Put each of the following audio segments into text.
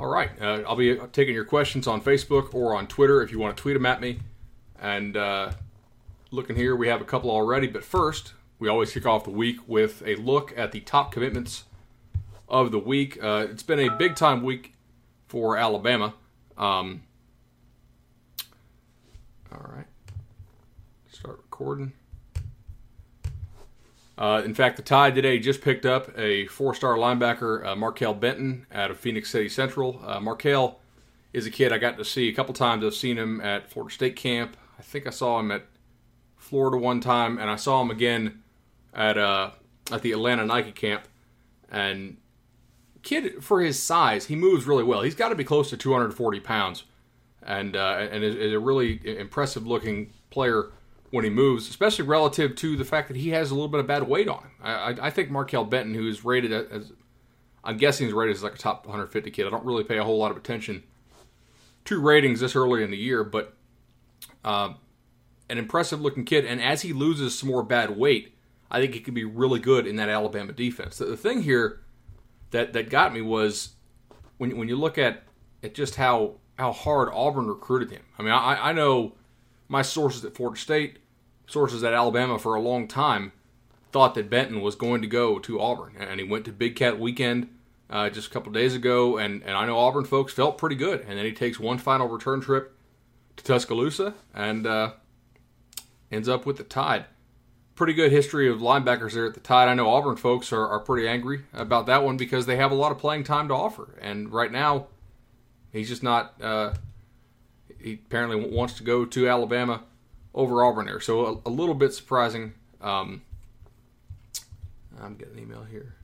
All right. Uh, I'll be taking your questions on Facebook or on Twitter if you want to tweet them at me. And uh, looking here, we have a couple already. But first, we always kick off the week with a look at the top commitments of the week. Uh, it's been a big time week for Alabama. Um, all right. Start recording. Uh, in fact, the Tide today just picked up a four-star linebacker, uh, Markail Benton, out of Phenix City Central. Uh, Markail is a kid I got to see a couple times. I've seen him at Florida State camp. I think I saw him at Florida one time, and I saw him again at uh, at the Atlanta Nike camp. And kid, for his size, he moves really well. He's got to be close to 240 pounds, and uh, and is, is a really impressive looking player when he moves, especially relative to the fact that he has a little bit of bad weight on him. I, I, I think Markail Benton, who is rated as, I'm guessing he's rated as like a top 150 kid. I don't really pay a whole lot of attention to ratings this early in the year, but uh, an impressive looking kid. And as he loses some more bad weight, I think he could be really good in that Alabama defense. The, the thing here that that got me was when when you look at at just how how hard Auburn recruited him. I mean, I, I know my sources at Florida State, sources at Alabama for a long time, thought that Benton was going to go to Auburn, and he went to Big Cat Weekend uh, just a couple days ago, and, and I know Auburn folks felt pretty good, and then he takes one final return trip to Tuscaloosa and uh, ends up with the Tide. Pretty good history of linebackers there at the Tide. I know Auburn folks are, are pretty angry about that one because they have a lot of playing time to offer, and right now he's just not. Uh, he apparently wants to go to Alabama over Auburn there. So a, a little bit surprising. Um, I'm getting an email here.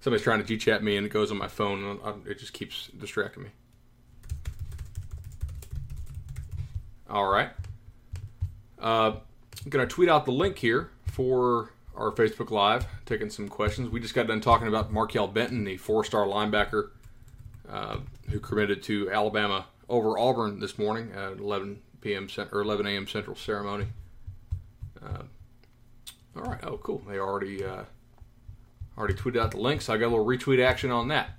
Somebody's trying to G-chat me and it goes on my phone and it just keeps distracting me. All right. Uh, I'm going to tweet out the link here for our Facebook Live, taking some questions. We just got done talking about Markail Benton, the four-star linebacker uh, who committed to Alabama over Auburn this morning at 11 p.m. or 11 a.m. Central ceremony. Uh, all right. Oh, cool. They already uh, already tweeted out the link, so I got a little retweet action on that.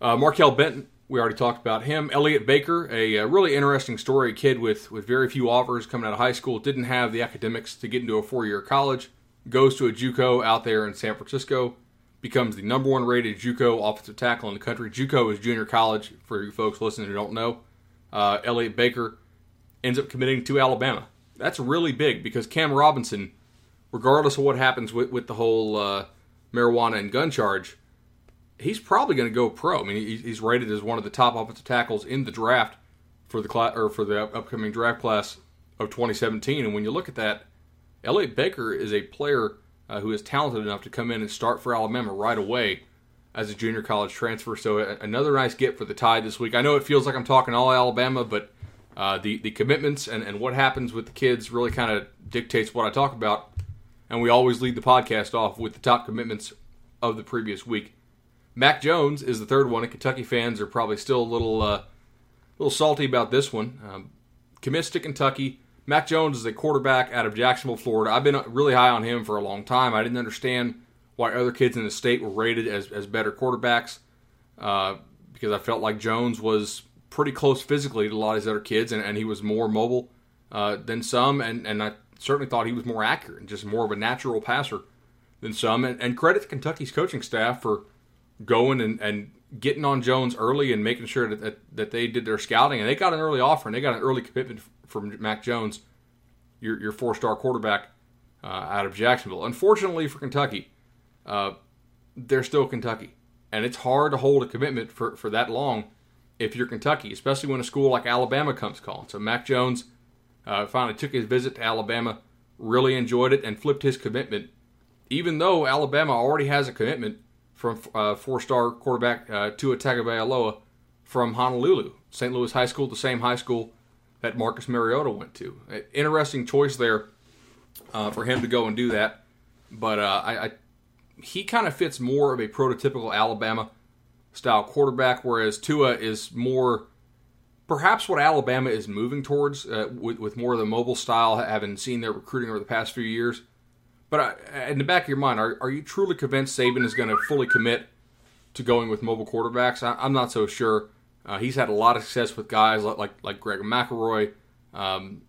Uh, Markail Benton, we already talked about him. Elliot Baker, a, a, really interesting story. Kid with with very few offers coming out of high school, didn't have the academics to get into a four-year college goes to a JUCO out there in San Francisco, becomes the number one rated JUCO offensive tackle in the country. JUCO is junior college for you folks listening who don't know. Uh, Elliott Baker ends up committing to Alabama. That's really big because Cam Robinson, regardless of what happens with, with the whole uh, marijuana and gun charge, he's probably going to go pro. I mean, he's rated as one of the top offensive tackles in the draft for the or for the upcoming draft class of 2017. And when you look at that, Elliott Baker is a player uh, who is talented enough to come in and start for Alabama right away as a junior college transfer. So a- another nice get for the Tide this week. I know it feels like I'm talking all Alabama, but uh, the the commitments and, and what happens with the kids really kind of dictates what I talk about. And we always lead the podcast off with the top commitments of the previous week. Mac Jones is the third one, and Kentucky fans are probably still a little uh, little salty about this one. Um, commits to Kentucky Mac Jones is a quarterback out of Jacksonville, Florida. I've been really high on him for a long time. I didn't understand why other kids in the state were rated as, as better quarterbacks uh, because I felt like Jones was pretty close physically to a lot of these other kids, and, and he was more mobile uh, than some, and, and I certainly thought he was more accurate and just more of a natural passer than some. And, and credit to Kentucky's coaching staff for going and, and getting on Jones early and making sure that, that, that they did their scouting, and they got an early offer and they got an early commitment from Mac Jones, your, your four star quarterback uh, out of Jacksonville. Unfortunately for Kentucky, uh, they're still Kentucky. And it's hard to hold a commitment for, for that long if you're Kentucky, especially when a school like Alabama comes calling. So Mac Jones uh, finally took his visit to Alabama, really enjoyed it, and flipped his commitment, even though Alabama already has a commitment from uh, four-star quarterback uh, Tua Tagovailoa from Honolulu, St. Louis High School, the same high school that Marcus Mariota went to. Interesting choice there uh, for him to go and do that. But uh, I, I, he kind of fits more of a prototypical Alabama style quarterback, whereas Tua is more perhaps what Alabama is moving towards uh, with, with more of the mobile style, having seen their recruiting over the past few years. But in the back of your mind, are, are you truly convinced Saban is going to fully commit to going with mobile quarterbacks? I, am not so sure. Uh, he's had a lot of success with guys like like, like Greg McElroy. Um,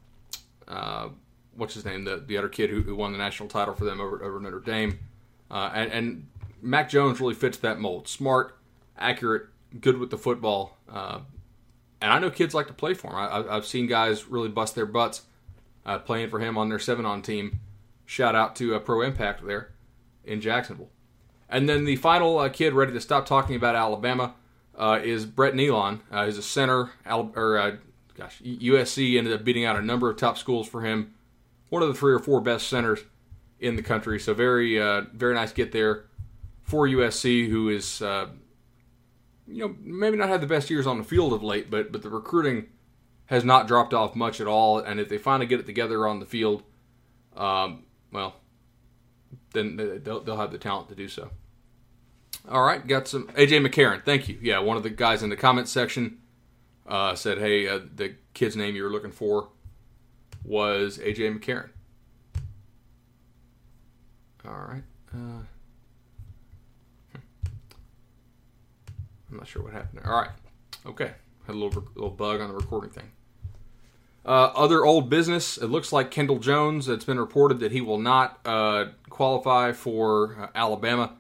uh, what's his name? The the other kid who, who, won the national title for them over, over Notre Dame. Uh, and, and Mac Jones really fits that mold. Smart, accurate, good with the football. Uh, and I know kids like to play for him. I, have seen guys really bust their butts uh, playing for him on their seven on team. Shout out to uh, Pro Impact there in Jacksonville. And then the final uh, kid ready to stop talking about Alabama uh, is Brett Neilon. Uh, he's a center. or uh, gosh, USC ended up beating out a number of top schools for him. One of the three or four best centers in the country. So very very nice get there for USC, who is you know, maybe not had the best years on the field of late, but but the recruiting has not dropped off much at all. And if they finally get it together on the field, um, well, then they'll, they'll have the talent to do so. All right, got some AJ McCarron. Thank you. Yeah, one of the guys in the comment section uh, said, "Hey, uh, the kid's name you were looking for was AJ McCarron." All right. Uh, I'm not sure what happened there. All right. Okay. Had a little, little bug on the recording thing. Uh, other old business. It looks like Kendall Jones. It's been reported that he will not uh, qualify for uh, Alabama.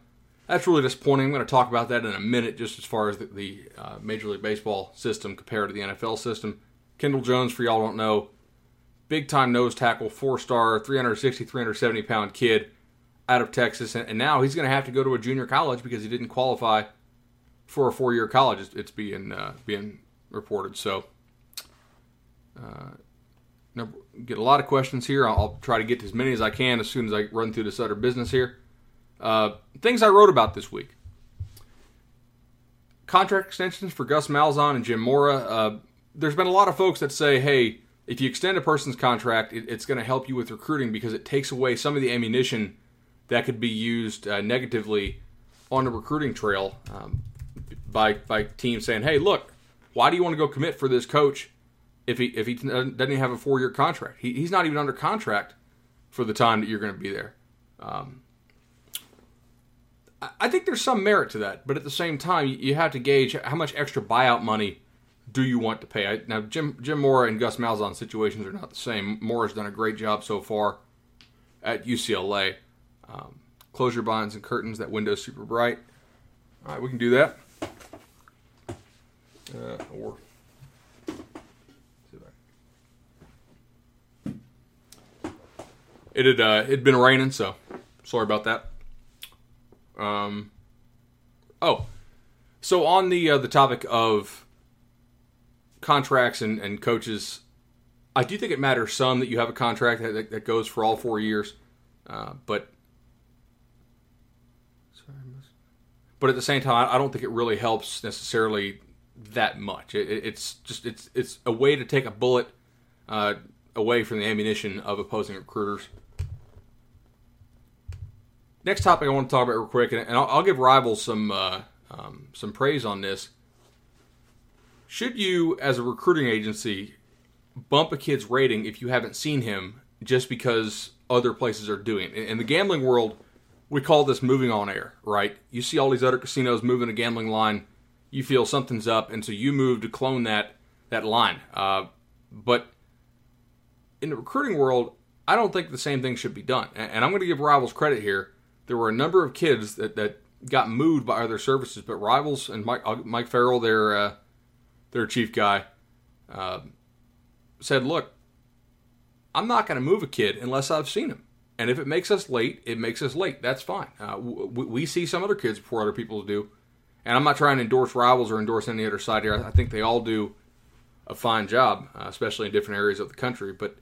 That's really disappointing. I'm going to talk about that in a minute, just as far as the, the uh, Major League Baseball system compared to the NFL system. Kendall Jones, for y'all don't know, big time nose tackle, four star, 360, 370 pound kid out of Texas. And, and now he's going to have to go to a junior college because he didn't qualify for a four year college. It's, it's being uh, being reported. So, uh, get a lot of questions here. I'll, I'll, try to get to as many as I can as soon as I run through this other business here. Uh, things I wrote about this week. Contract extensions for Gus Malzahn and Jim Mora. Uh, there's been a lot of folks that say, hey, if you extend a person's contract, it, it's going to help you with recruiting because it takes away some of the ammunition that could be used uh, negatively on the recruiting trail. Um, by by teams saying, "Hey, look, why do you want to go commit for this coach if he if he doesn't even have a four year contract? He, he's not even under contract for the time that you're going to be there." Um, I think there's some merit to that, but at the same time, you have to gauge how much extra buyout money do you want to pay. now, Jim Jim Mora and Gus Malzahn situations are not the same. Mora's done a great job so far at UCLA. Um, close your blinds and curtains. That window's super bright. All right, we can do that uh, or it had uh, it'd been raining, so sorry about that. Um, oh, so on the uh, the topic of contracts and, and coaches, I do think it matters some that you have a contract that, that goes for all four years, uh, but but at the same time, I don't think it really helps necessarily that much. It, it's just it's it's a way to take a bullet uh, away from the ammunition of opposing recruiters. Next topic I want to talk about real quick, and, I'll, I'll, give rivals some uh, um, some praise on this. Should you, as a recruiting agency, bump a kid's rating if you haven't seen him just because other places are doing it? In the gambling world, we call this moving on air, right? You see all these other casinos moving a gambling line you feel something's up, and so you move to clone that that line. Uh, but in the recruiting world, I don't think the same thing should be done. And, and I'm going to give Rivals credit here. There were a number of kids that, that got moved by other services, but Rivals and Mike uh, Mike Farrell, their uh, their chief guy, uh, said, "Look, I'm not going to move a kid unless I've seen him." And if it makes us late, it makes us late. That's fine. Uh, we, we, see some other kids before other people do. And I'm not trying to endorse rivals or endorse any other side here. I think they all do a fine job, uh, especially in different areas of the country. But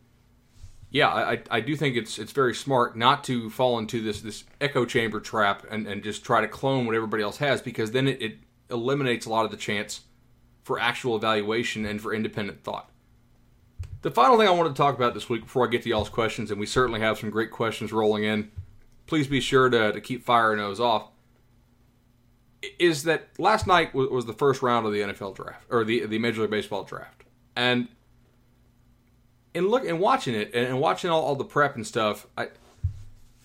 yeah, I, I do think it's it's very smart not to fall into this this echo chamber trap and, and just try to clone what everybody else has because then it, it eliminates a lot of the chance for actual evaluation and for independent thought. The final thing I wanted to talk about this week before I get to y'all's questions, and we certainly have some great questions rolling in, please be sure to, to keep firing those off is that last night was the first round of the NFL draft or the the Major League Baseball draft. And in look and watching it and, and watching all, all the prep and stuff, I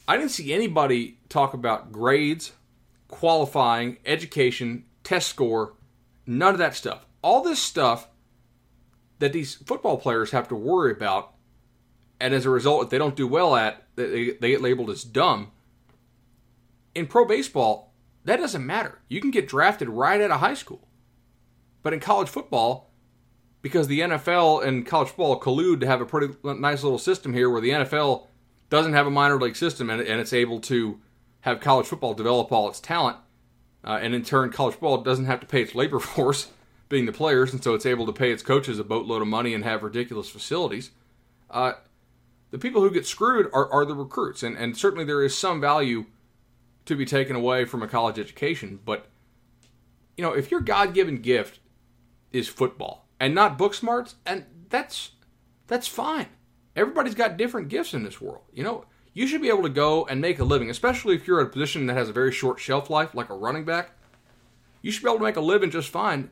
I didn't see anybody talk about grades, qualifying, education, test score, none of that stuff. All this stuff that these football players have to worry about, and as a result, if they don't do well at, they, they get labeled as dumb. In pro baseball, that doesn't matter. You can get drafted right out of high school. But in college football, because the NFL and college football collude to have a pretty nice little system here where the NFL doesn't have a minor league system and, and it's able to have college football develop all its talent. Uh, and in turn, college football doesn't have to pay its labor force, being the players, and so it's able to pay its coaches a boatload of money and have ridiculous facilities. Uh, the people who get screwed are, are the recruits, and, and certainly there is some value to be taken away from a college education. But, you know, if your God given gift is football and not book smarts, and that's that's fine. Everybody's got different gifts in this world. You know, you should be able to go and make a living, especially if you're at a position that has a very short shelf life, like a running back. You should be able to make a living just fine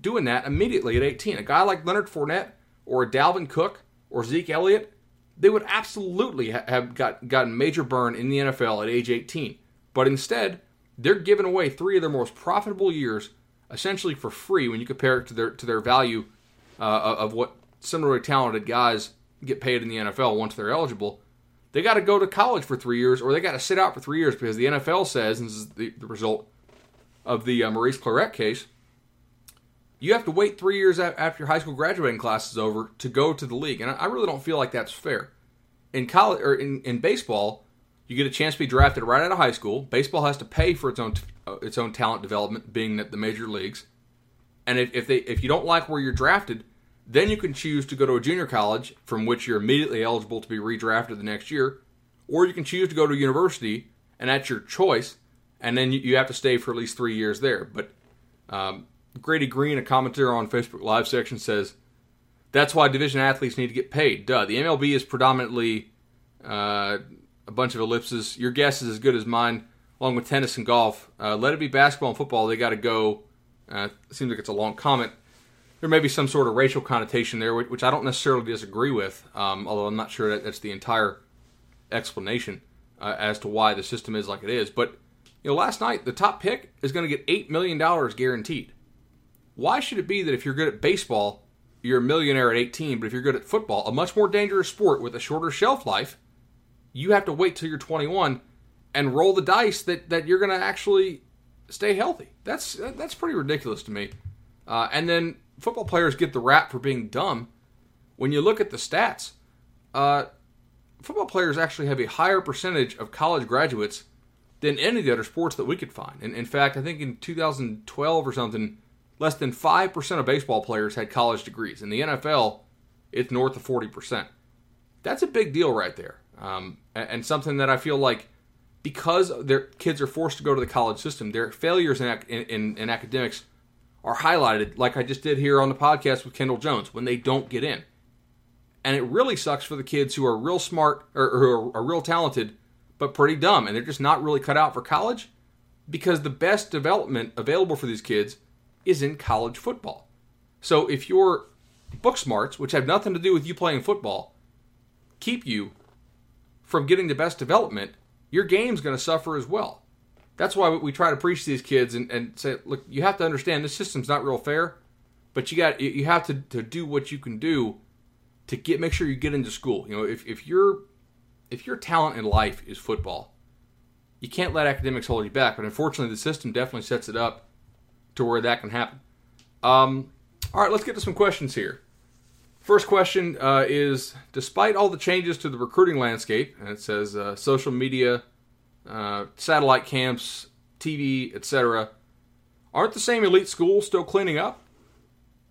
doing that immediately at 18. A guy like Leonard Fournette or Dalvin Cook or Zeke Elliott, they would absolutely have got, gotten major burn in the NFL at age 18. But instead, they're giving away three of their most profitable years essentially for free when you compare it to their to their value uh, of what similarly talented guys get paid in the NFL once they're eligible. They got to go to college for three years, or they got to sit out for three years because the NFL says, and this is the, the result of the uh, Maurice Clarett case, you have to wait three years after your high school graduating class is over to go to the league, and I really don't feel like that's fair. In college or in, in baseball, you get a chance to be drafted right out of high school. Baseball has to pay for its own uh, its own talent development, being at the major leagues. And if, if they if you don't like where you're drafted, then you can choose to go to a junior college from which you're immediately eligible to be redrafted the next year, or you can choose to go to a university, and that's your choice, and then you, have to stay for at least three years there. But um, Grady Green, a commentator on Facebook Live section, says that's why division athletes need to get paid. Duh. The MLB is predominantly uh, a bunch of ellipses. Your guess is as good as mine, along with tennis and golf. Uh, let it be basketball and football. They got to go. Uh, seems like it's a long comment there may be some sort of racial connotation there, which I don't necessarily disagree with, um, although I'm not sure that that's the entire explanation uh, as to why the system is like it is. But you know, last night the top pick is going to get eight million dollars guaranteed. Why should it be that if you're good at baseball, you're a millionaire at 18, but if you're good at football, a much more dangerous sport with a shorter shelf life, you have to wait till you're 21 and roll the dice that that you're going to actually stay healthy. That's that's pretty ridiculous to me. Uh, and then football players get the rap for being dumb. When you look at the stats, uh, football players actually have a higher percentage of college graduates than any of the other sports that we could find. And in fact, I think in 2012 or something, less than 5% of baseball players had college degrees. In the NFL, it's north of 40%. That's a big deal right there. Um, and something that I feel like because their kids are forced to go to the college system, their failures in, in, in academics are highlighted, like I just did here on the podcast with Kendall Jones, when they don't get in. And it really sucks for the kids who are real smart or, or who are, real talented, but pretty dumb, and they're just not really cut out for college because the best development available for these kids is in college football. So if your book smarts, which have nothing to do with you playing football, keep you from getting the best development, your game's going to suffer as well. That's why we try to preach to these kids and, and say, look, you have to understand this system's not real fair, but you got you have to, to do what you can do to get make sure you get into school. You know, if, if your if your talent in life is football, you can't let academics hold you back. But unfortunately, the system definitely sets it up to where that can happen. Um, all right, let's get to some questions here. First question uh, is: Despite all the changes to the recruiting landscape, and it says uh, social media uh, satellite camps, TV, etc. Aren't the same elite schools still cleaning up?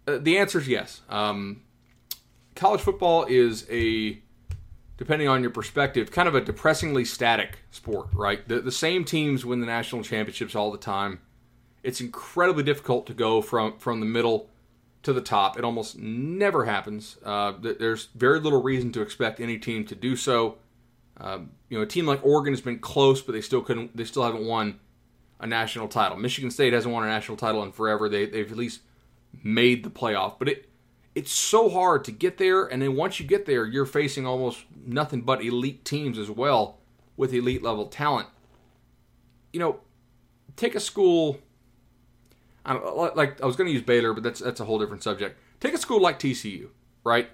Uh, the answer is yes. Um, college football is a, depending on your perspective, kind of a depressingly static sport, right? The, the same teams win the national championships all the time. It's incredibly difficult to go from, from the middle to the top. It almost never happens. Uh, there's very little reason to expect any team to do so. Um, you know, a team like Oregon has been close, but they still couldn't. They still haven't won a national title. Michigan State hasn't won a national title in forever. They they've at least made the playoff, but it it's so hard to get there, and then once you get there, you're facing almost nothing but elite teams as well with elite level talent. You know, take a school. I don't, like I was going to use Baylor, but that's that's a whole different subject. Take a school like TCU, right?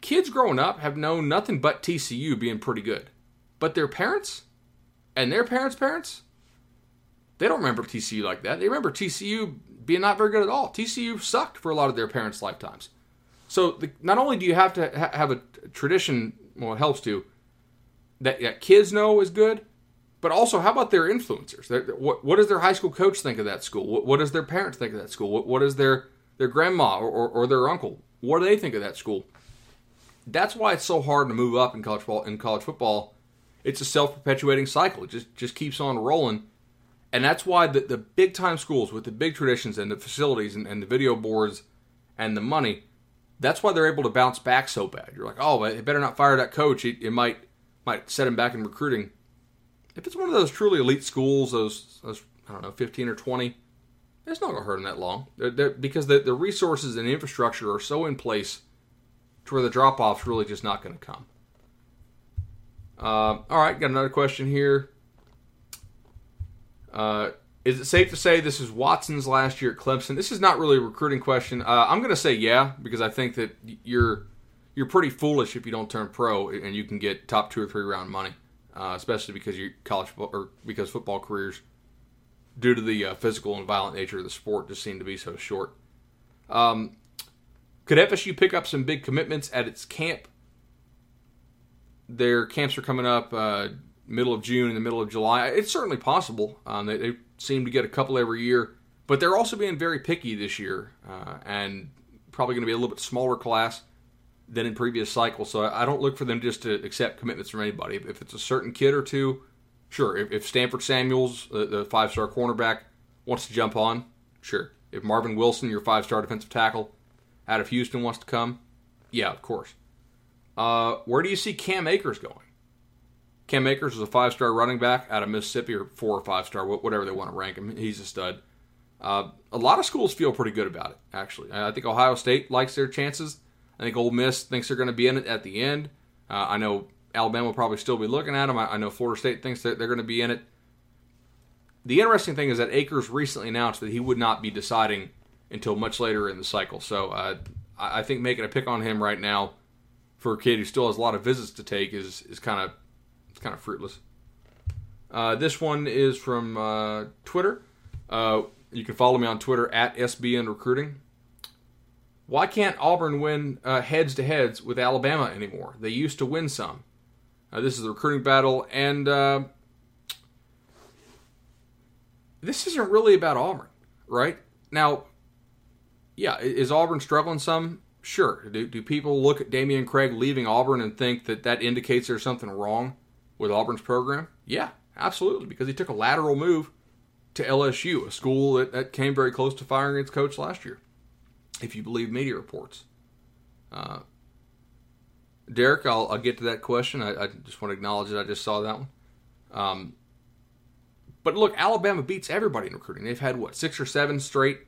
Kids growing up have known nothing but TCU being pretty good, but their parents and their parents' parents, they don't remember TCU like that. They remember TCU being not very good at all. TCU sucked for a lot of their parents' lifetimes. So the, not only do you have to ha- have a tradition, well, it helps to that, that kids know is good, but also how about their influencers? They're, what, what does their high school coach think of that school? What, what does their parents think of that school? What, what does their their grandma or, or, or their uncle? What do they think of that school? That's why it's so hard to move up in college football. In college football, it's a self perpetuating cycle. It just just keeps on rolling and that's why the, the big time schools with the big traditions and the facilities and, and the video boards and the money, that's why they're able to bounce back so bad. You're like, oh, they better not fire that coach. It, it might might set him back in recruiting. If it's one of those truly elite schools, those, those I don't know, 15 or 20, it's not going to hurt them that long. They're, they're, because the, the resources and infrastructure are so in place to where the drop off's really just not going to come. Uh, all right, got another question here. Uh, is it safe to say this is Watson's last year at Clemson? This is not really a recruiting question. Uh, I'm going to say yeah because I think that you're you're pretty foolish if you don't turn pro and you can get top two or three round money, uh, especially because your college football, or because football careers, due to the uh, physical and violent nature of the sport, just seem to be so short. Um, could FSU pick up some big commitments at its camp? Their camps are coming up uh, middle of June and the middle of July. It's certainly possible. Um, they, they, seem to get a couple every year, but they're also being very picky this year uh, and probably going to be a little bit smaller class than in previous cycles. So I don't look for them just to accept commitments from anybody. If it's a certain kid or two, sure. If, if Stanford Samuels, the, the five star cornerback, wants to jump on, sure. If Marvin Wilson, your five star defensive tackle out of Houston, wants to come, yeah, of course. Uh, where do you see Cam Akers going? Cam Akers is a five star running back out of Mississippi, or four or five star, whatever they want to rank him. He's a stud. Uh, a lot of schools feel pretty good about it, actually. I think Ohio State likes their chances. I think Ole Miss thinks they're going to be in it at the end. Uh, I know Alabama will probably still be looking at them. I, I know Florida State thinks that they're going to be in it. The interesting thing is that Akers recently announced that he would not be deciding until much later in the cycle. So uh, I think making a pick on him right now for a kid who still has a lot of visits to take is, is kind of it's kind of fruitless. Uh, this one is from uh, Twitter. Uh, you can follow me on Twitter at SBN Recruiting. Why can't Auburn win heads to heads with Alabama anymore? They used to win some. Uh, this is the recruiting battle, and uh, this isn't really about Auburn, right? Now, yeah, is Auburn struggling some? Sure. Do, do people look at Dameyune Craig leaving Auburn and think that that indicates there's something wrong? with Auburn's program? Yeah, absolutely, because he took a lateral move to LSU, a school that, that came very close to firing its coach last year, if you believe media reports. Uh, Derek, I'll, I'll, get to that question. I, I, just want to acknowledge that I just saw that one. Um, but look, Alabama beats everybody in recruiting. They've had, what, six or seven straight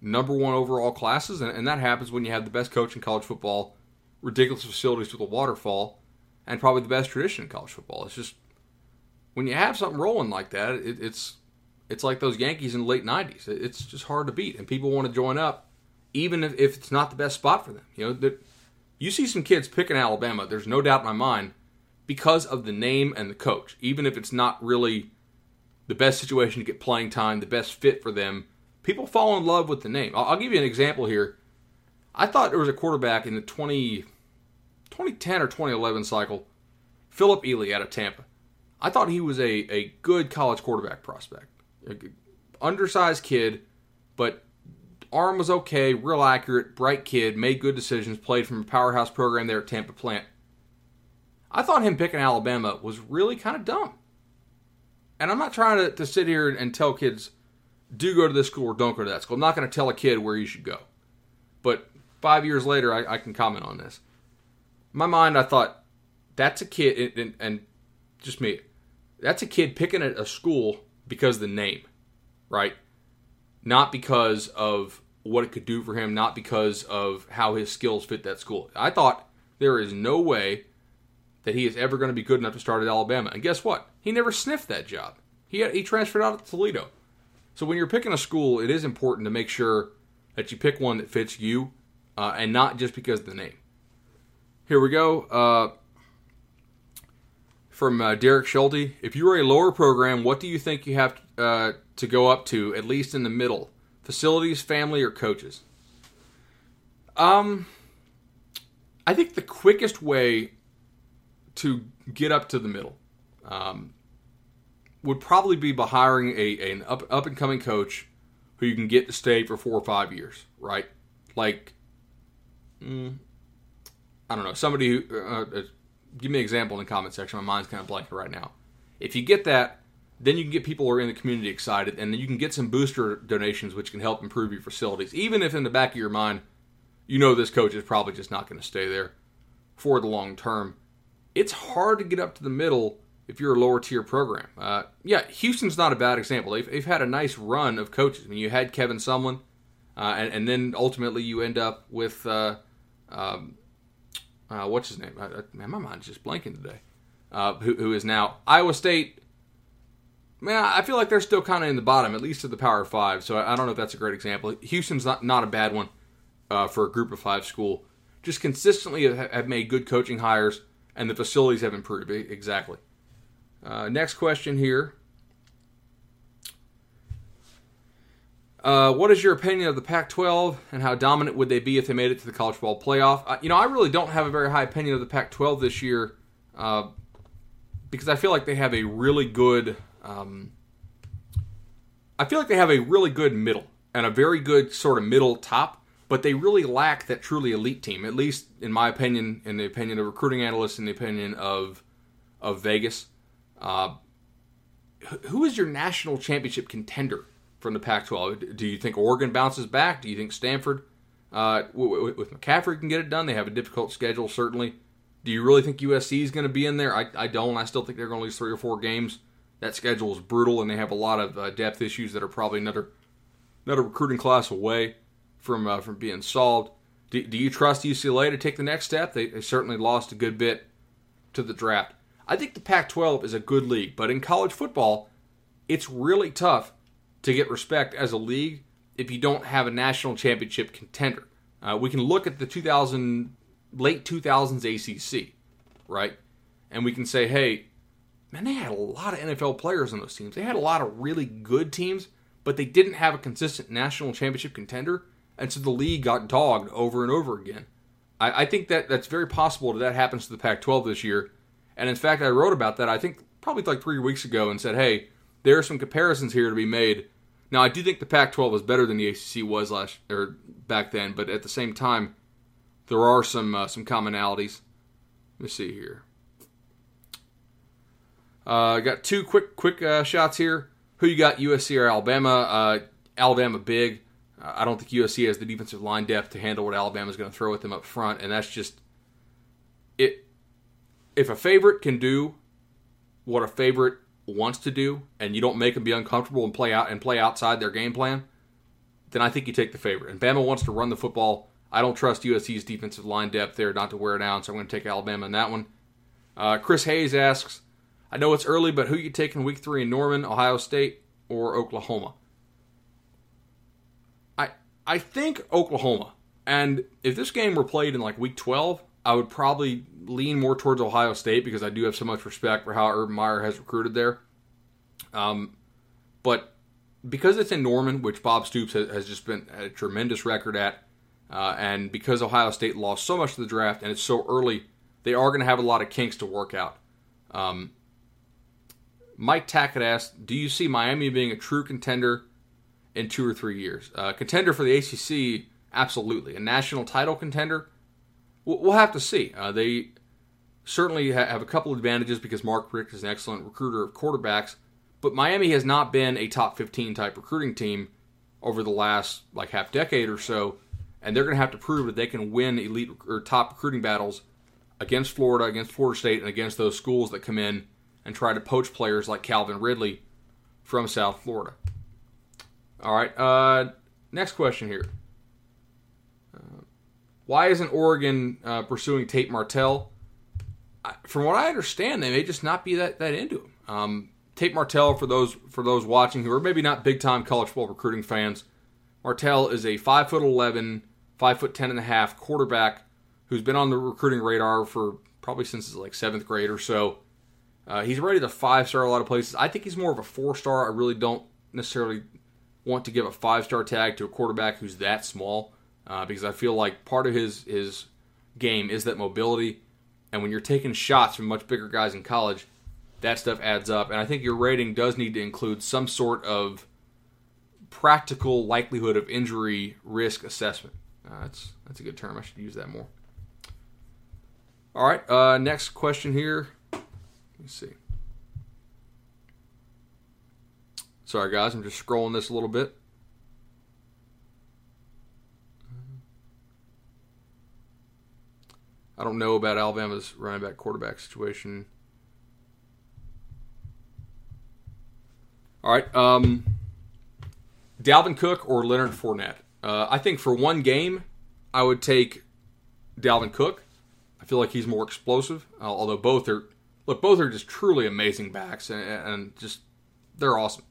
number one overall classes, and, and that happens when you have the best coach in college football, ridiculous facilities with a waterfall, and probably the best tradition in college football. It's just when you have something rolling like that, it, it's it's like those Yankees in the late '90s. It's just hard to beat, and people want to join up, even if, if it's not the best spot for them. You know, that you see some kids picking Alabama. There's no doubt in my mind because of the name and the coach, even if it's not really the best situation to get playing time, the best fit for them. People fall in love with the name. I'll, I'll give you an example here. I thought there was a quarterback in the 20 2010 or 2011 cycle, Phillip Ely out of Tampa. I thought he was a, a good college quarterback prospect. undersized kid, but arm was okay, real accurate, bright kid, made good decisions, played from a powerhouse program there at Tampa Plant. I thought him picking Alabama was really kind of dumb. And I'm not trying to, to sit here and tell kids, do go to this school or don't go to that school. I'm not going to tell a kid where you should go. But five years later, I, I can comment on this my mind, I thought that's a kid, and, and just me, that's a kid picking at a school because the name, right? Not because of what it could do for him, not because of how his skills fit that school. I thought there is no way that he is ever going to be good enough to start at Alabama. And guess what? He never sniffed that job. He had, he transferred out to Toledo. So when you're picking a school, it is important to make sure that you pick one that fits you, uh, and not just because of the name. Here we go. Uh, from uh, Derek Schulte. If you were a lower program, what do you think you have uh, to go up to, at least in the middle? Facilities, family, or coaches? Um, I think the quickest way to get up to the middle um, would probably be by hiring a, an up, up and coming coach who you can get to stay for four or five years, right? Like, mm, I don't know, somebody who, uh, uh, give me an example in the comment section. My mind's kind of blanking right now. If you get that, then you can get people who are in the community excited, and you can get some booster donations, which can help improve your facilities. Even if in the back of your mind, you know this coach is probably just not going to stay there for the long term. It's hard to get up to the middle if you're a lower tier program. Uh, yeah, Houston's not a bad example. They've, they've, had a nice run of coaches. I mean, you had Kevin Sumlin, uh, and, and, then ultimately you end up with uh, um, uh, what's his name? man, my mind's just blanking today. Uh, who, who is now Iowa State? Man, I feel like they're still kind of in the bottom, at least of the Power Five. So I, don't know if that's a great example. Houston's not not a bad one uh, for a Group of Five school. Just consistently have, made good coaching hires, and the facilities have improved. Exactly. Uh, next question here. Uh, what is your opinion of the Pac-12 and how dominant would they be if they made it to the college football playoff? Uh, you know, I really don't have a very high opinion of the Pac-12 this year uh, because I feel like they have a really good. Um, I feel like they have a really good middle and a very good sort of middle top, but they really lack that truly elite team. At least in my opinion, in the opinion of recruiting analysts, in the opinion of of Vegas. Uh, who is your national championship contender from the Pac-12? Do you think Oregon bounces back? Do you think Stanford, uh, with McCaffrey, can get it done? They have a difficult schedule, certainly. Do you really think USC is going to be in there? I, I don't. I still think they're going to lose three or four games. That schedule is brutal, and they have a lot of uh, depth issues that are probably another another recruiting class away from uh, from being solved. Do, do, you trust UCLA to take the next step? They, they certainly lost a good bit to the draft. I think the Pac 12 is a good league, but in college football, it's really tough to get respect as a league if you don't have a national championship contender. Uh, we can look at the 2000 late 2000s ACC, right? And we can say, hey, man, they had a lot of NFL players on those teams. They had a lot of really good teams, but they didn't have a consistent national championship contender, and so the league got dogged over and over again. I, I think that that's very possible that that happens to the Pac-12 this year and in fact, I wrote about that, I think probably like three weeks ago, and said, hey, there are some comparisons here to be made. Now, I do think the Pac 12 was better than the ACC was last or back then, but at the same time, there are some uh, some commonalities. Let me see here. I uh, got two quick quick uh, shots here. Who you got, USC or Alabama? Uh, Alabama big. I don't think USC has the defensive line depth to handle what Alabama is going to throw at them up front, and that's just it if a favorite can do what a favorite wants to do, and you don't make them be uncomfortable and play out and play outside their game plan, then I think you take the favorite. And Bama wants to run the football. I don't trust USC's defensive line depth there not to wear down, so I'm going to take Alabama in that one. Uh, Chris Hayes asks, I know it's early, but who you taking week three in Norman, Ohio State, or Oklahoma? I I think Oklahoma. And if this game were played in like week 12, I would probably lean more towards Ohio State because I do have so much respect for how Urban Meyer has recruited there. Um, but because it's in Norman, which Bob Stoops has, just been a tremendous record at, uh, and because Ohio State lost so much of the draft and it's so early, they are going to have a lot of kinks to work out. Um, Mike Tackett asked, "Do you see Miami being a true contender in two or three years? Uh, contender for the ACC, absolutely. A national title contender." we'll have to see. Uh, they certainly have a couple advantages because Mark Richt is an excellent recruiter of quarterbacks, but Miami has not been a top 15 type recruiting team over the last like half decade or so, and they're going to have to prove that they can win elite or top recruiting battles against Florida, against Florida State, and against those schools that come in and try to poach players like Calvin Ridley from South Florida. All right, uh, next question here. Why isn't Oregon uh, pursuing Tate Martell? From what I understand, they may just not be that, that into him. Um, Tate Martell, for those for those watching who are maybe not big time college football recruiting fans, Martell is a five foot eleven, five foot ten and a half quarterback who's been on the recruiting radar for probably since like seventh grade or so. Uh, he's rated a five star a lot of places. I think he's more of a four star. I really don't necessarily want to give a five star tag to a quarterback who's that small uh, because I feel like part of his his game is that mobility, and when you're taking shots from much bigger guys in college, that stuff adds up. And I think your rating does need to include some sort of practical likelihood of injury risk assessment. Uh, that's that's a good term. I should use that more. All right. Uh, next question here. Let me see. Sorry, guys. I'm just scrolling this a little bit. I don't know about Alabama's running back quarterback situation. All right. Um, Dalvin Cook or Leonard Fournette? Uh, I think for one game, I would take Dalvin Cook. I feel like he's more explosive, uh, although both are look both are just truly amazing backs and, and, just they're awesome.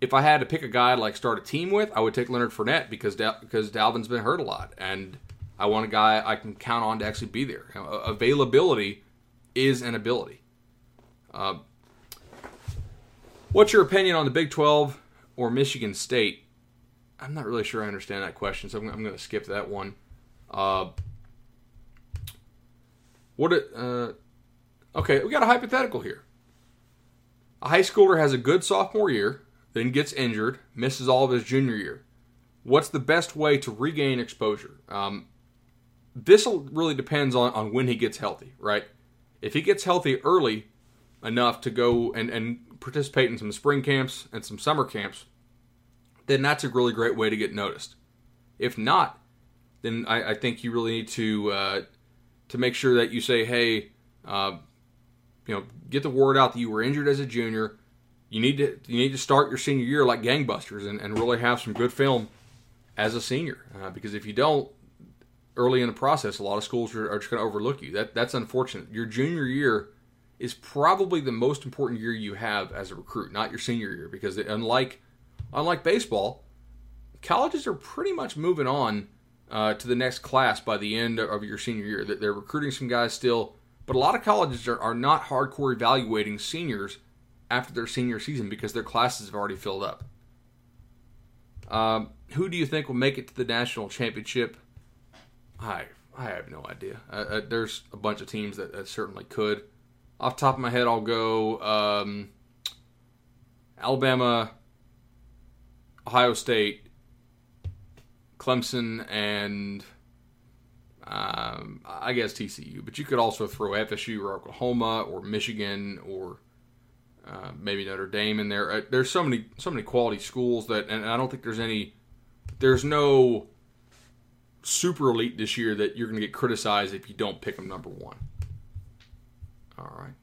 If I had to pick a guy to like start a team with, I would take Leonard Fournette because because Dalvin's been hurt a lot, and I want a guy I can count on to actually be there. You know, availability is an ability. Uh, what's your opinion on the Big Twelve or Michigan State? I'm not really sure I understand that question, so I'm, I'm going to skip that one. Uh, what? It, uh, okay, we got a hypothetical here. A high schooler has a good sophomore year, then gets injured, misses all of his junior year. What's the best way to regain exposure? Um, this really depends on, on when he gets healthy, right? If he gets healthy early enough to go and, and participate in some spring camps and some summer camps, then that's a really great way to get noticed. If not, then I, I think you really need to uh, to make sure that you say, hey, uh, you know, get the word out that you were injured as a junior. You need to you need to start your senior year like gangbusters and, and really have some good film as a senior. Uh, because if you don't, early in the process, a lot of schools are, are just going to overlook you. That that's unfortunate. Your junior year is probably the most important year you have as a recruit, not your senior year, because unlike unlike baseball, colleges are pretty much moving on uh, to the next class by the end of your senior year. That they're recruiting some guys still, but a lot of colleges are, are not hardcore evaluating seniors after their senior season because their classes have already filled up. Um, who do you think will make it to the national championship? I I have no idea. Uh, uh, there's a bunch of teams that, that, certainly could. Off top of my head, I'll go um, Alabama, Ohio State, Clemson, and um, I guess TCU. But you could also throw FSU or Oklahoma or Michigan or uh, maybe Notre Dame in there. Uh, there's so many so many quality schools that, and I don't think there's any. There's no super elite this year that you're going to get criticized if you don't pick them number one. All right.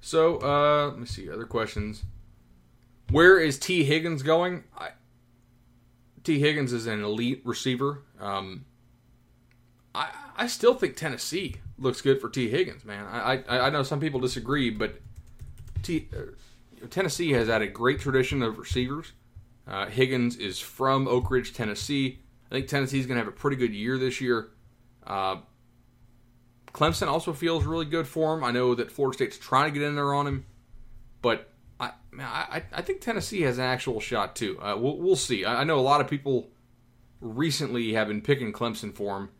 So uh, let me see other questions. Where is Tee Higgins going? I, Tee Higgins is an elite receiver. Um, I I still think Tennessee looks good for Tee Higgins, man. I I, I know some people disagree, but T, uh, Tennessee has had a great tradition of receivers. Uh, Higgins is from Oak Ridge, Tennessee. I think Tennessee's going to have a pretty good year this year. Uh, Clemson also feels really good for him. I know that Florida State's trying to get in there on him, but I, I, I think Tennessee has an actual shot too. Uh, we'll, we'll see. I, I, know a lot of people recently have been picking Clemson for him.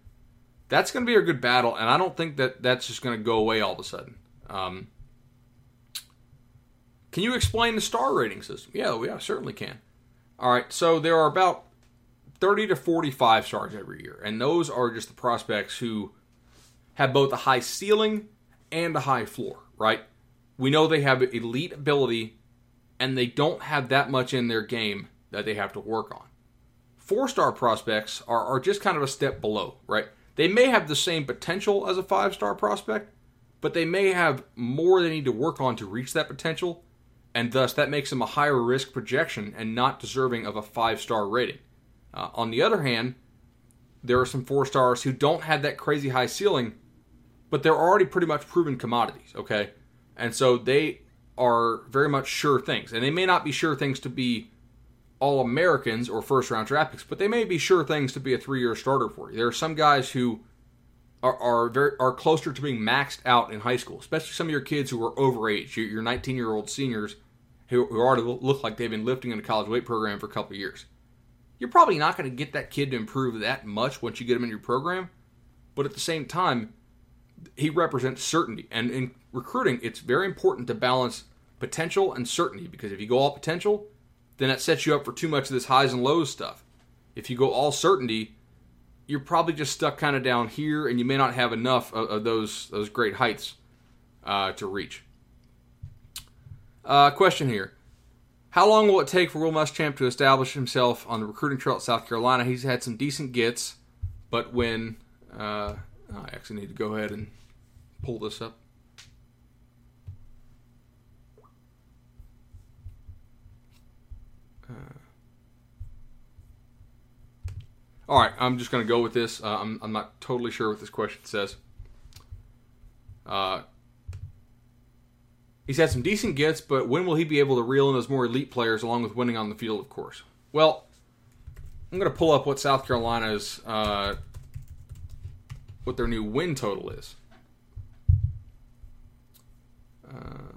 That's going to be a good battle, and I don't think that that's just going to go away all of a sudden. Um, can you explain the star rating system? Yeah, yeah, certainly can. All right, so there are about 30 to 45 stars every year, and those are just the prospects who have both a high ceiling and a high floor, right? We know they have elite ability and they don't have that much in their game that they have to work on. Four star prospects are, are just kind of a step below, right? They may have the same potential as a five star prospect, but they may have more they need to work on to reach that potential, and thus that makes them a higher risk projection and not deserving of a five star rating. Uh, on the other hand, there are some four stars who don't have that crazy high ceiling, but they're already pretty much proven commodities, okay? And so they are very much sure things. And they may not be sure things to be all Americans or first round draft picks, but they may be sure things to be a three year starter for you. There are some guys who are, are very are closer to being maxed out in high school, especially some of your kids who are overage, your 19 year old seniors who, who already look like they've been lifting in a college weight program for a couple years. You're probably not going to get that kid to improve that much once you get him in your program, but at the same time, he represents certainty. And in recruiting, it's very important to balance potential and certainty because if you go all potential, then that sets you up for too much of this highs and lows stuff. If you go all certainty, you're probably just stuck kind of down here, and you may not have enough of, of those those great heights uh, to reach. Uh, question here: How long will it take for Will Muschamp to establish himself on the recruiting trail at South Carolina? He's had some decent gets, but when uh, I actually need to go ahead and pull this up. Uh, all right, I'm just going to go with this. Uh, I'm, I'm not totally sure what this question says. Uh, he's had some decent gets, but when will he be able to reel in those more elite players along with winning on the field, of course? Well, I'm going to pull up what South Carolina's uh, what their new win total is. Uh,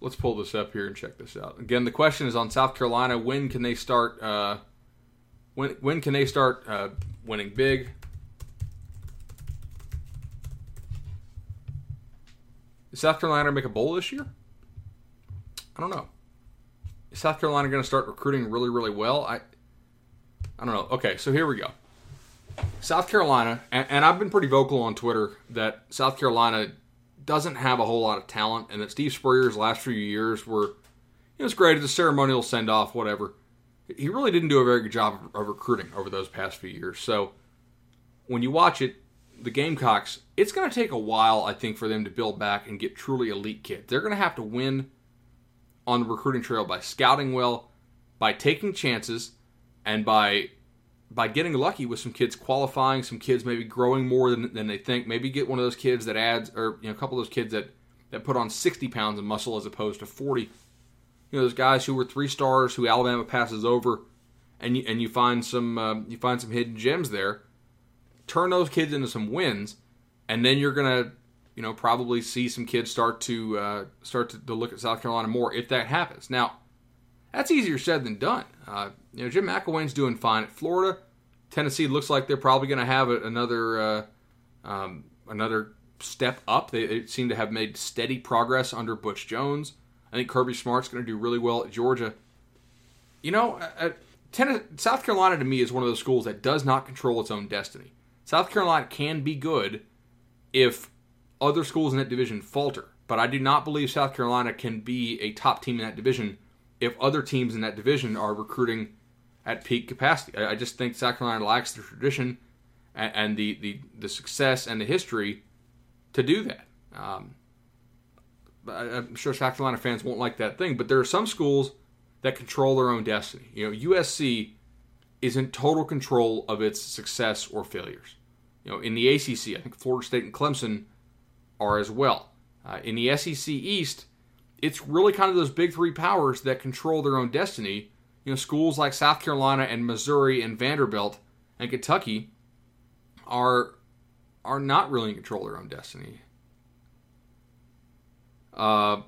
let's pull this up here and check this out. Again, the question is on South Carolina. When can they start? Uh, when when can they start uh, winning big? Is South Carolina make a bowl this year? I don't know. Is South Carolina going to start recruiting really, really well? I, I don't know. Okay, so here we go. South Carolina, and, and I've been pretty vocal on Twitter that South Carolina doesn't have a whole lot of talent, and that Steve Spurrier's last few years were, you know, it's great. It's a ceremonial send off, whatever. He really didn't do a very good job of, of recruiting over those past few years. So when you watch it, the Gamecocks, it's going to take a while, I think, for them to build back and get truly elite kids. They're going to have to win on the recruiting trail by scouting well, by taking chances, and by by getting lucky with some kids qualifying, some kids maybe growing more than, than they think. Maybe get one of those kids that adds, or you know, a couple of those kids that that put on 60 pounds of muscle as opposed to 40. You know, those guys who were three stars who Alabama passes over, and you, and you find some um, you find some hidden gems there. Turn those kids into some wins, and then you're gonna you know probably see some kids start to uh, start to, to, look at South Carolina more if that happens. Now, that's easier said than done. Uh, you know, Jim McElwain's doing fine at Florida. Tennessee looks like they're probably going to have another uh, um, another step up. They, they, seem to have made steady progress under Butch Jones. I think Kirby Smart's going to do really well at Georgia. You know, Tennessee, South Carolina to me is one of those schools that does not control its own destiny. South Carolina can be good if other schools in that division falter. But I do not believe South Carolina can be a top team in that division if other teams in that division are recruiting at peak capacity. I, just think South Carolina lacks the tradition and, and the, the, the success and the history to do that. Um, I'm sure South Carolina fans won't like that thing, but there are some schools that control their own destiny. You know, USC is in total control of its success or failures. You know, in the ACC, I think Florida State and Clemson are as well. Uh, in the SEC East, it's really kind of those big three powers that control their own destiny. You know, schools like South Carolina and Missouri and Vanderbilt and Kentucky are are not really in control of their own destiny. Uh,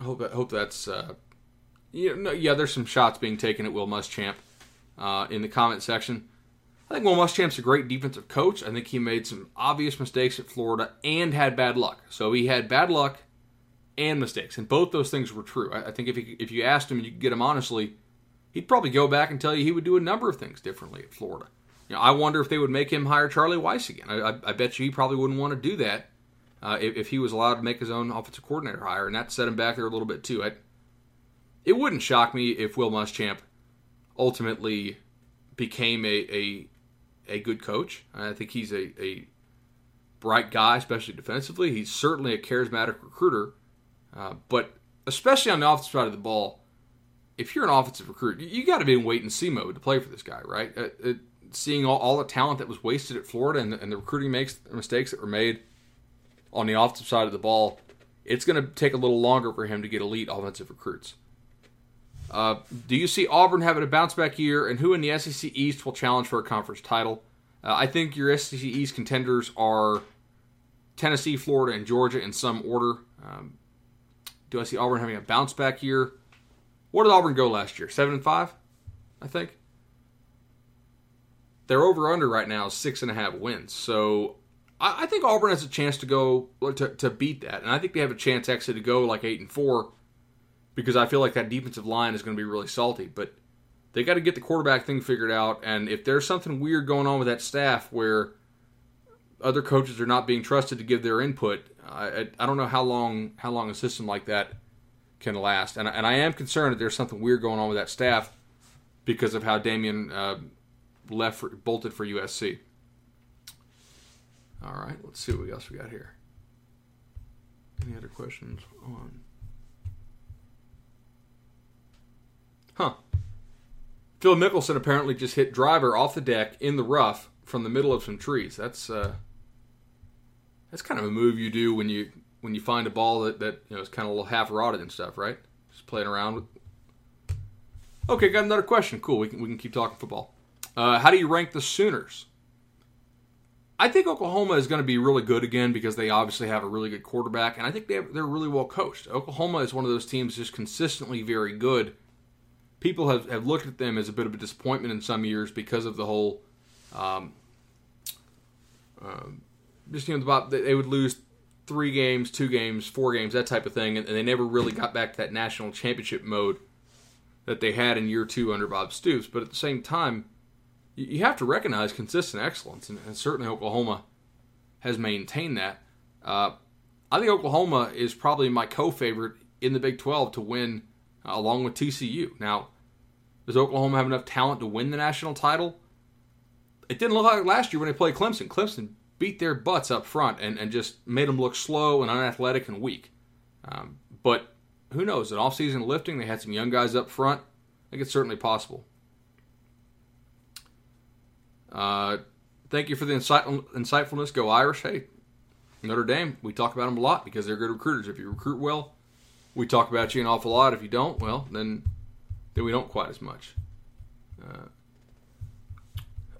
I hope hope that's uh, yeah, no, yeah. There's some shots being taken at Will Muschamp uh, in the comment section. I think Will Muschamp's a great defensive coach. I think he made some obvious mistakes at Florida and had bad luck. So he had bad luck and mistakes, and both those things were true. I, think if he, if you asked him and you could get him honestly, he'd probably go back and tell you he would do a number of things differently at Florida. You know, I wonder if they would make him hire Charlie Weis again. I, I, I bet you he probably wouldn't want to do that uh, if, if, he was allowed to make his own offensive coordinator hire, and that set him back there a little bit too. I, it wouldn't shock me if Will Muschamp ultimately became a, a a good coach. I think he's a, a bright guy, especially defensively. He's certainly a charismatic recruiter, uh, but especially on the offensive side of the ball, if you're an offensive recruit, you, got to be in wait and see mode to play for this guy, right? Uh, uh, seeing all, all, the talent that was wasted at Florida and, and the recruiting makes mistakes that were made on the offensive side of the ball, it's going to take a little longer for him to get elite offensive recruits. Uh, do you see Auburn having a bounce back year, and who in the SEC East will challenge for a conference title? Uh, I think your SEC East contenders are Tennessee, Florida, and Georgia in some order. Um, do I see Auburn having a bounce back year? What did Auburn go last year? Seven and five, I think. Their over under right now six and a half wins. So I, I think Auburn has a chance to go to, to beat that, and I think they have a chance actually to go like eight and four because I feel like that defensive line is going to be really salty. But they got to get the quarterback thing figured out, and if there's something weird going on with that staff where other coaches are not being trusted to give their input, I, I don't know how long how long a system like that can last. And, and I am concerned that there's something weird going on with that staff because of how Damien uh, left for, bolted for USC. All right, let's see what else we got here. Any other questions on? Huh. Phil Mickelson apparently just hit driver off the deck in the rough from the middle of some trees. That's uh, that's kind of a move you do when you when you find a ball that, that you know is kind of a little half rotted and stuff, right? Just playing around with. Okay, got another question. Cool. We can we can keep talking football. Uh, how do you rank the Sooners? I think Oklahoma is going to be really good again because they obviously have a really good quarterback, and I think they have, they're really well coached. Oklahoma is one of those teams just consistently very good. People have, have looked at them as a bit of a disappointment in some years because of the whole, um, um, just you know, they would lose three games, two games, four games, that type of thing, and, and they never really got back to that national championship mode that they had in year two under Bob Stoops. But at the same time, you have to recognize consistent excellence, and, and certainly Oklahoma has maintained that. Uh, I think Oklahoma is probably my co-favorite in the Big 12 to win, uh, along with TCU. Now, does Oklahoma have enough talent to win the national title? It didn't look like last year when they played Clemson. Clemson beat their butts up front and, and just made them look slow and unathletic and weak. Um, but who knows? An offseason lifting, they had some young guys up front. I think it's certainly possible. Uh, thank you for the insight- insightfulness. Go Irish. Hey, Notre Dame, we talk about them a lot because they're good recruiters. If you recruit well, we talk about you an awful lot. If you don't, well, then then we don't quite as much. Uh,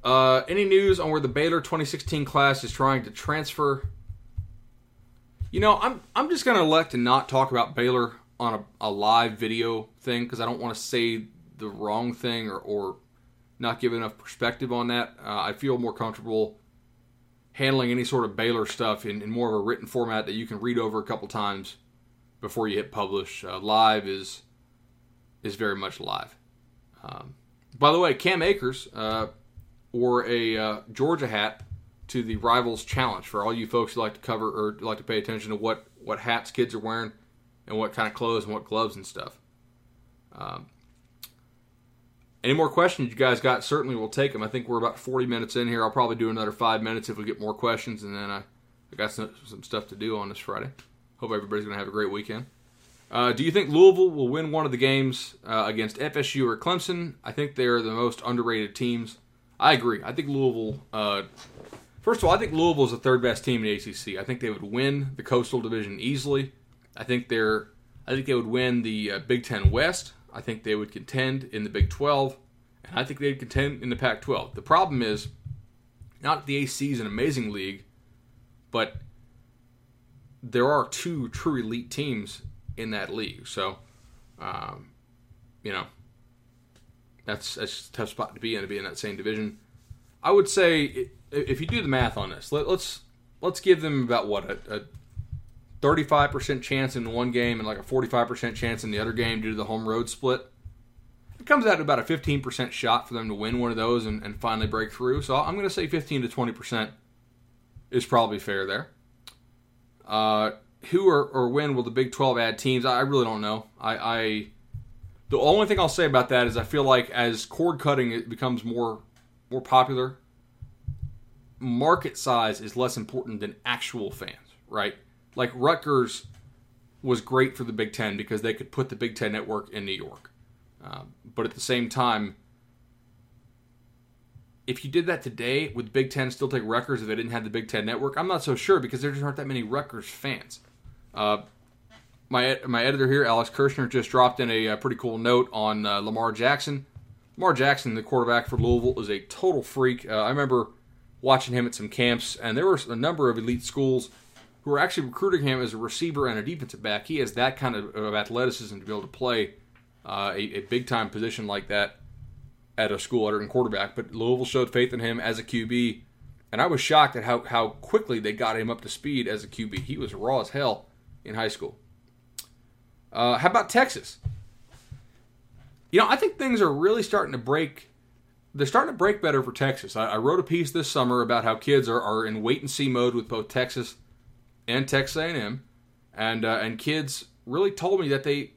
uh, any news on where the Baylor 2016 class is trying to transfer? You know, I'm I'm just gonna elect to not talk about Baylor on a, a live video thing because I don't want to say the wrong thing or, or not give enough perspective on that. Uh, I feel more comfortable handling any sort of Baylor stuff in, in, more of a written format that you can read over a couple times before you hit publish. Uh, live is is very much live. Um, by the way, Cam Akers uh, wore a uh, Georgia hat to the Rivals Challenge for all you folks who like to cover or like to pay attention to what what hats kids are wearing and what kind of clothes and what gloves and stuff. Um, any more questions you guys got? Certainly, we'll take them. I think we're about 40 minutes in here. I'll probably do another five minutes if we get more questions, and then I, I got some, some stuff to do on this Friday. Hope everybody's going to have a great weekend. Uh, do you think Louisville will win one of the games uh, against FSU or Clemson? I think they're the most underrated teams. I agree. I think Louisville. Uh, first of all, I think Louisville is the third best team in the ACC. I think they would win the Coastal Division easily. I think they're. I think they would win the uh, Big Ten West. I think they would contend in the Big 12, and I think they'd contend in the Pac 12. The problem is, not the AC is an amazing league, but there are two true elite teams in that league. So, um, you know, that's that's a tough spot to be in to be in that same division. I would say if you do the math on this, let, us let's, let's give them about what a, a 35% chance in one game and like a 45% chance in the other game due to the home road split. It comes out to about a 15% shot for them to win one of those and, and finally break through. So I'm going to say 15 to 20% is probably fair there. Uh, who or, or when will the Big 12 add teams? I, really don't know. I, I, the only thing I'll say about that is I feel like as cord cutting it becomes more more popular, market size is less important than actual fans, right? Like Rutgers was great for the Big Ten because they could put the Big Ten network in New York. Uh, but at the same time, if you did that today, would Big Ten still take Rutgers if they didn't have the Big Ten network? I'm not so sure because there just aren't that many Rutgers fans. Uh, my my editor here, Alex Kirshner, just dropped in a, a pretty cool note on uh, Lamar Jackson. Lamar Jackson, the quarterback for Louisville, is a total freak. Uh, I remember watching him at some camps, and there were a number of elite schools who were actually recruiting him as a receiver and a defensive back. He has that kind of, of athleticism to be able to play uh, a, a big time position like that at a school other than quarterback. But Louisville showed faith in him as a QB, and I was shocked at how, how quickly they got him up to speed as a QB. He was raw as hell in high school. Uh, how about Texas? You know, I think things are really starting to break. They're starting to break better for Texas. I, I wrote a piece this summer about how kids are, are in wait and see mode with both Texas and Texas A&M, and uh, and kids really told me that they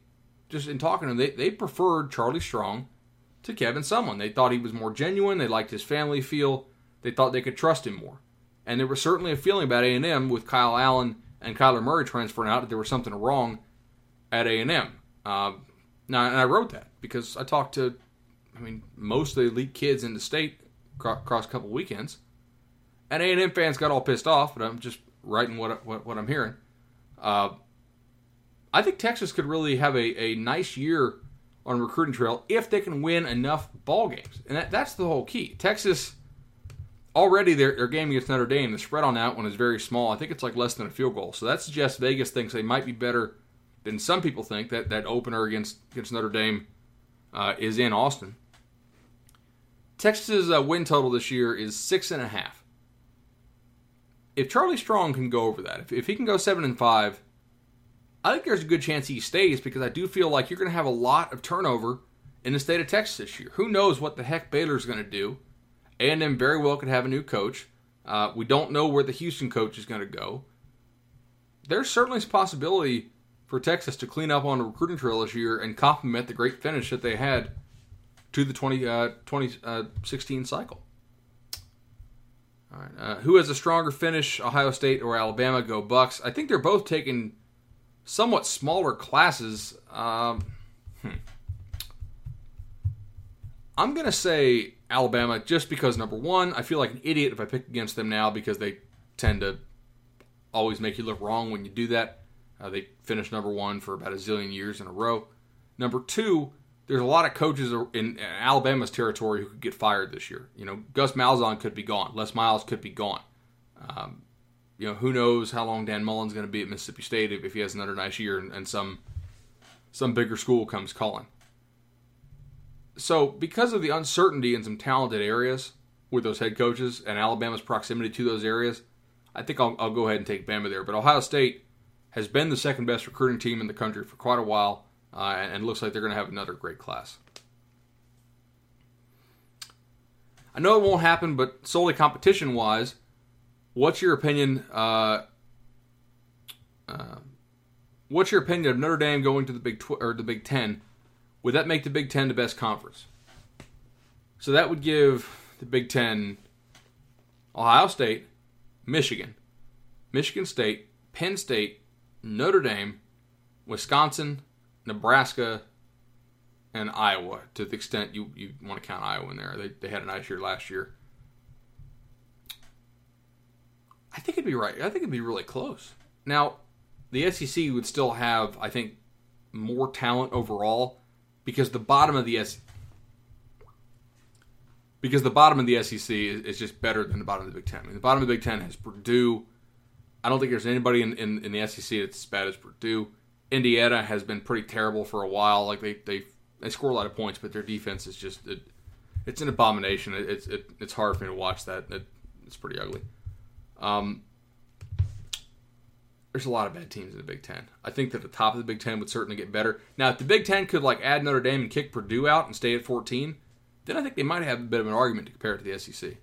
just in talking to them they, they preferred Charlie Strong to Kevin Sumlin. They thought he was more genuine. They liked his family feel. They thought they could trust him more. And there was certainly a feeling about A&M with Kyle Allen and Kyler Murray transferring out that there was something wrong at A&M. Uh, now, and I wrote that because I talked to, I mean, most of the elite kids in the state across a couple weekends, and A&M fans got all pissed off. But I'm just writing what what, what I'm hearing. Uh, I think Texas could really have a, a nice year on recruiting trail if they can win enough ball games, and that, that's the whole key. Texas already their, their game against Notre Dame, the spread on that one is very small. I think it's like less than a field goal. So that suggests Vegas thinks they might be better than some people think. That that opener against against Notre Dame uh, is in Austin. Texas's uh, win total this year is six and a half. If Charlie Strong can go over that, if, if he can go seven and five, I think there's a good chance he stays because I do feel like you're going to have a lot of turnover in the state of Texas this year. Who knows what the heck Baylor's going to do? A&M very well could have a new coach. Uh, we don't know where the Houston coach is going to go. There's certainly a possibility for Texas to clean up on the recruiting trail this year and complement the great finish that they had to the 20, uh, 2016 uh, cycle. All right, uh, who has a stronger finish, Ohio State or Alabama? Go Bucks. I think they're both taking somewhat smaller classes. Um, hmm. I'm gonna say Alabama just because number one, I feel like an idiot if I pick against them now because they tend to always make you look wrong when you do that. Uh, they finished number one for about a zillion years in a row. Number two, there's a lot of coaches in Alabama's territory who could get fired this year. You know, Gus Malzahn could be gone. Les Miles could be gone. Um, you know, who knows how long Dan Mullen's going to be at Mississippi State if, if he has another nice year and, and some some bigger school comes calling. So, because of the uncertainty in some talented areas with those head coaches and Alabama's proximity to those areas, I think I'll, I'll go ahead and take Bama there. But Ohio State has been the second best recruiting team in the country for quite a while, uh, and, looks like they're going to have another great class. I know it won't happen, but solely competition wise, what's your opinion? Uh, uh, what's your opinion of Notre Dame going to the Big Tw- or the Big Ten? Would that make the Big Ten the best conference? So that would give the Big Ten Ohio State, Michigan, Michigan State, Penn State, Notre Dame, Wisconsin, Nebraska, and Iowa. To the extent you, you want to count Iowa in there, they, they had a nice year last year. I think it'd be right. I think it'd be really close. Now, the SEC would still have, I think, more talent overall because the bottom of the S because the bottom of the SEC is, is, just better than the bottom of the Big Ten. I mean, the bottom of the Big Ten has Purdue. I don't think there's anybody in, in, in, the SEC that's as bad as Purdue. Indiana has been pretty terrible for a while. Like they they, they score a lot of points, but their defense is just it, it's an abomination. It, it's it, it's hard for me to watch that. It, it's pretty ugly. Um, there's a lot of bad teams in the Big Ten. I think that the top of the Big Ten would certainly get better. Now, if the Big Ten could like add Notre Dame and kick Purdue out and stay at 14, then I think they might have a bit of an argument to compare it to the SEC.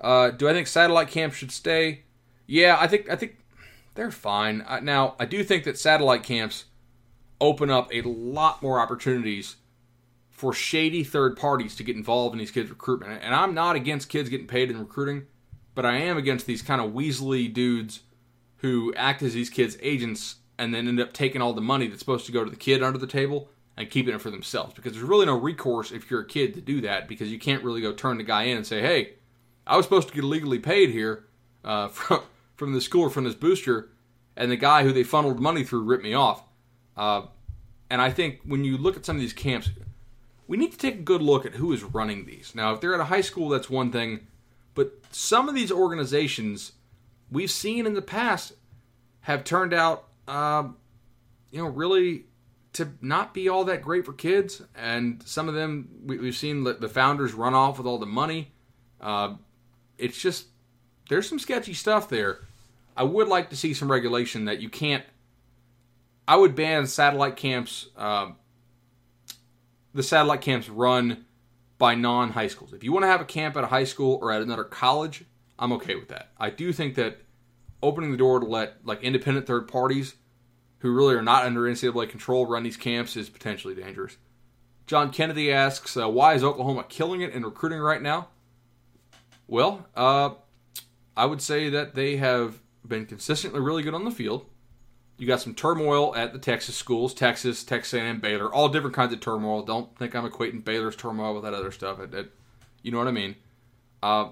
Uh, do I think satellite camps should stay? Yeah, I think I think they're fine. Uh, now, I do think that satellite camps open up a lot more opportunities for shady third parties to get involved in these kids' recruitment. And I'm not against kids getting paid in recruiting. but I am against these kind of Weasley dudes who act as these kids' agents and then end up taking all the money that's supposed to go to the kid under the table and keeping it for themselves. Because there's really no recourse if you're a kid to do that because you can't really go turn the guy in and say, hey, I was supposed to get legally paid here uh, from, from the school or from this booster, and the guy who they funneled money through ripped me off. Uh, and I think when you look at some of these camps, we need to take a good look at who is running these. Now, if they're at a high school, that's one thing, but some of these organizations we've seen in the past have turned out, uh, you know, really to not be all that great for kids. And some of them, we, have seen the founders run off with all the money. Uh, it's just, there's some sketchy stuff there. I would like to see some regulation that you can't. I would ban satellite camps. Uh, the satellite camps run by non high schools. If you want to have a camp at a high school or at another college, I'm okay with that. I do think that opening the door to let like independent third parties who really are not under NCAA control run these camps is potentially dangerous. John Kennedy asks, uh, why is Oklahoma killing it in recruiting right now? Well, uh, I would say that they have been consistently really good on the field. You got some turmoil at the Texas schools, Texas, Texas A&M, Baylor, all different kinds of turmoil. Don't think I'm equating Baylor's turmoil with that other stuff. It, it, you know what I mean? Uh,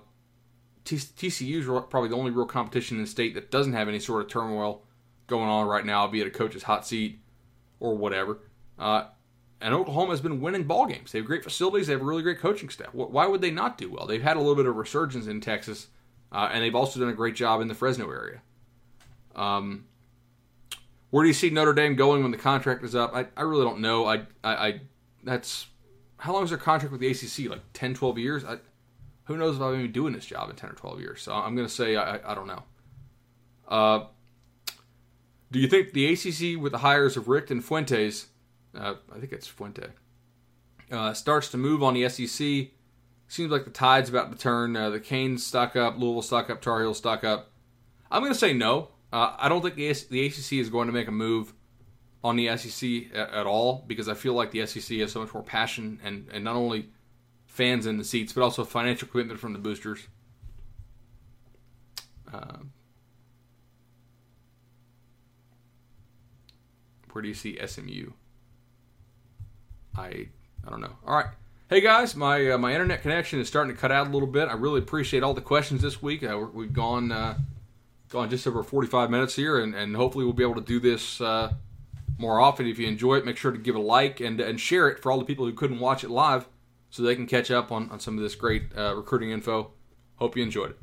TCU is probably the only real competition in the state that doesn't have any sort of turmoil going on right now, be it a coach's hot seat or whatever. Uh, and Oklahoma has been winning ball games. They have great facilities. They have a really great coaching staff. Why would they not do well? They've had a little bit of resurgence in Texas, uh, and they've also done a great job in the Fresno area. Um, where do you see Notre Dame going when the contract is up? I, I really don't know. I, I, I that's how long is their contract with the ACC? Like 10, 12 years? I, who knows if I'll be doing this job in 10 or 12 years? So I'm going to say I, I don't know. Uh, do you think the ACC, with the hires of Richt and Fuentes, uh, I think it's Fuente, uh, starts to move on the SEC? Seems like the tide's about to turn. Uh, the Canes stock up, Louisville stock up, Tar Heels stock up. I'm going to say no. Uh, I don't think the, the ACC is going to make a move on the SEC at, at, all because I feel like the SEC has so much more passion and, and not only fans in the seats but also financial commitment from the boosters. Uh, where do you see SMU? I I don't know. All right. Hey guys, my uh, my internet connection is starting to cut out a little bit. I really appreciate all the questions this week. Uh, we've gone uh, gone just over 45 minutes here, and, and hopefully we'll be able to do this uh, more often. If you enjoy it, make sure to give a like and, and share it for all the people who couldn't watch it live so they can catch up on, on some of this great uh, recruiting info. Hope you enjoyed it.